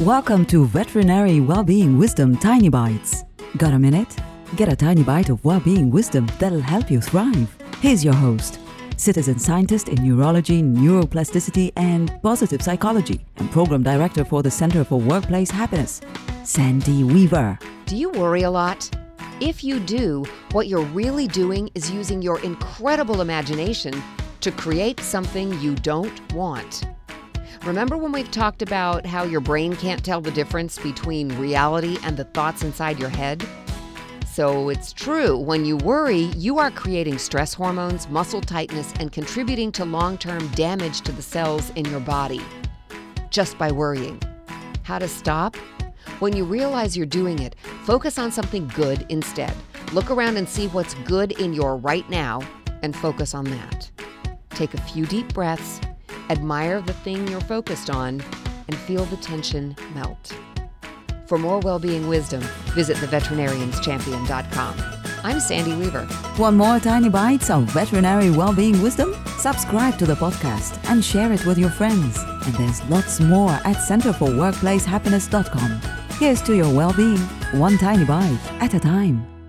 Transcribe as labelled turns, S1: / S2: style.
S1: Welcome to Veterinary Wellbeing Wisdom Tiny Bites. Got a minute? Get a tiny bite of well-being wisdom that'll help you thrive. Here's your host, citizen scientist in neurology, neuroplasticity, and positive psychology, and program director for the Center for Workplace Happiness, Sandy Weaver.
S2: Do you worry a lot? If you do, what you're really doing is using your incredible imagination to create something you don't want. Remember when we've talked about how your brain can't tell the difference between reality and the thoughts inside your head? So it's true, when you worry, you are creating stress hormones, muscle tightness, and contributing to long term damage to the cells in your body just by worrying. How to stop? When you realize you're doing it, focus on something good instead. Look around and see what's good in your right now and focus on that. Take a few deep breaths, admire the thing you're focused on, and feel the tension melt. For more well-being wisdom, visit theveterinarianschampion.com. I'm Sandy Weaver.
S1: Want more tiny bites of veterinary well-being wisdom? Subscribe to the podcast and share it with your friends. And there's lots more at centerforworkplacehappiness.com. Here's to your well-being, one tiny bite at a time.